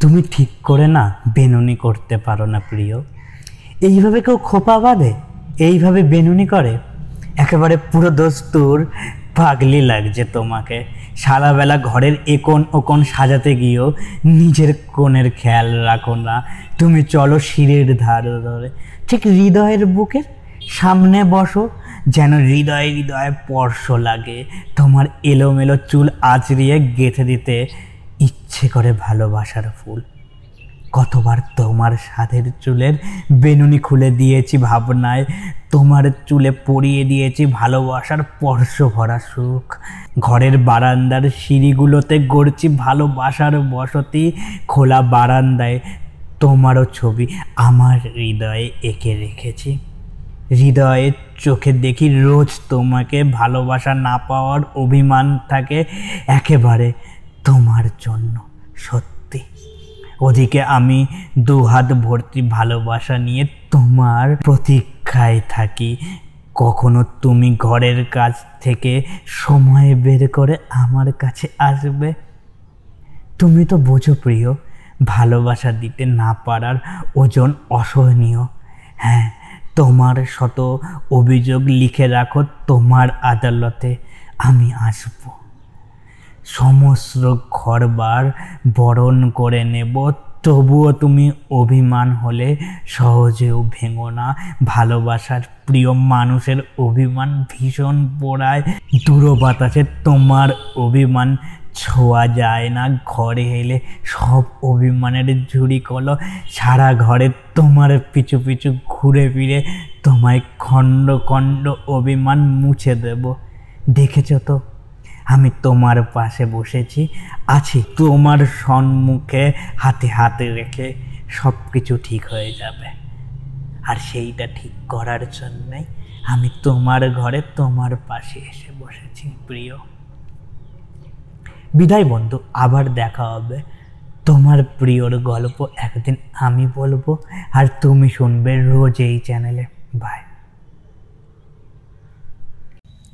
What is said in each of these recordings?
তুমি ঠিক করে না বেনুনি করতে পারো না, প্রিয়। এইভাবে কেউ খোপা বাঁধে? এইভাবে বেনুনি করে? একেবারে পুরো দস্তুর, পাগলি লাগছে তোমাকে। সারাবেলা ঘরের একন ওকন সাজাতে গিয়েও নিজের কোণের খেয়াল রাখো না। তুমি চলো শিরের ধার ধরে। ঠিক হৃদয়ের বুকের সামনে বসো, যেন হৃদয়ে হৃদয়ে স্পর্শ লাগে। তোমার এলোমেলো চুল আঁচড়িয়ে গেঁথে দিতে করে ভালোবাসার ফুল। কতবার তোমার সাধের চুলের বেনুনি খুলে দিয়েছি ভাবনায়, তোমার চুলে পরিয়ে দিয়েছি ভালোবাসার স্পর্শ ভরা সুখ। ঘরের বারান্দার সিঁড়িগুলোতে গড়ছি ভালোবাসার বসতি, খোলা বারান্দায় তোমারও ছবি আমার হৃদয়ে এঁকে রেখেছি। হৃদয়ে চোখে দেখি রোজ তোমাকে, ভালোবাসা না পাওয়ার অভিমান থাকে একেবারে তোমার জন্য। সত্যি। ওদিকে আমি দু হাত ভর্তি ভালোবাসা নিয়ে তোমার প্রতীক্ষায় থাকি। কখনো তুমি ঘরের কাছ থেকে সময় বের করে আমার কাছে আসবে। তুমি তো বোঝো প্রিয়, ভালোবাসা দিতে না পারার ওজন অসহনীয়। হ্যাঁ তোমার শত অভিযোগ লিখে রাখো তোমার আদালতে। আমি আসব। সমস্ত ঘরবার বরণ করে নেব। তবুও তুমি অভিমান হলে সহজেও ভেঙো না। ভালোবাসার প্রিয় মানুষের অভিমান ভীষণ পোড়ায়। দূর বাতাসে তোমার অভিমান ছোঁয়া যায় না। ঘরে এলে সব অভিমানের ঝুড়ি কলো। সারা ঘরে তোমার পিছু পিছু ঘুরে ফিরে তোমায় খণ্ড খণ্ড অভিমান মুছে দেব। দেখেছ তো আমি তোমার পাশে বসেছি, আছি তোমার সম্মুখে, হাতে হাতে রেখে সব কিছু ঠিক হয়ে যাবে। আর সেইটা ঠিক করার জন্যই আমি তোমার ঘরে তোমার পাশে এসে বসেছি, প্রিয়। বিদায় বন্ধু, আবার দেখা হবে। তোমার প্রিয়র গল্প একদিন আমি বলব, আর তুমি শুনবে রোজ এই চ্যানেলে। বাই।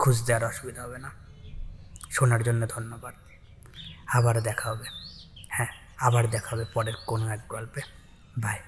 খুঁজতে আর অসুবিধা হবে না। শোনার জন্য ধন্যবাদ। আবার দেখা হবে। হ্যাঁ আবার দেখা হবে পরের কোনো এক গল্পে। বাই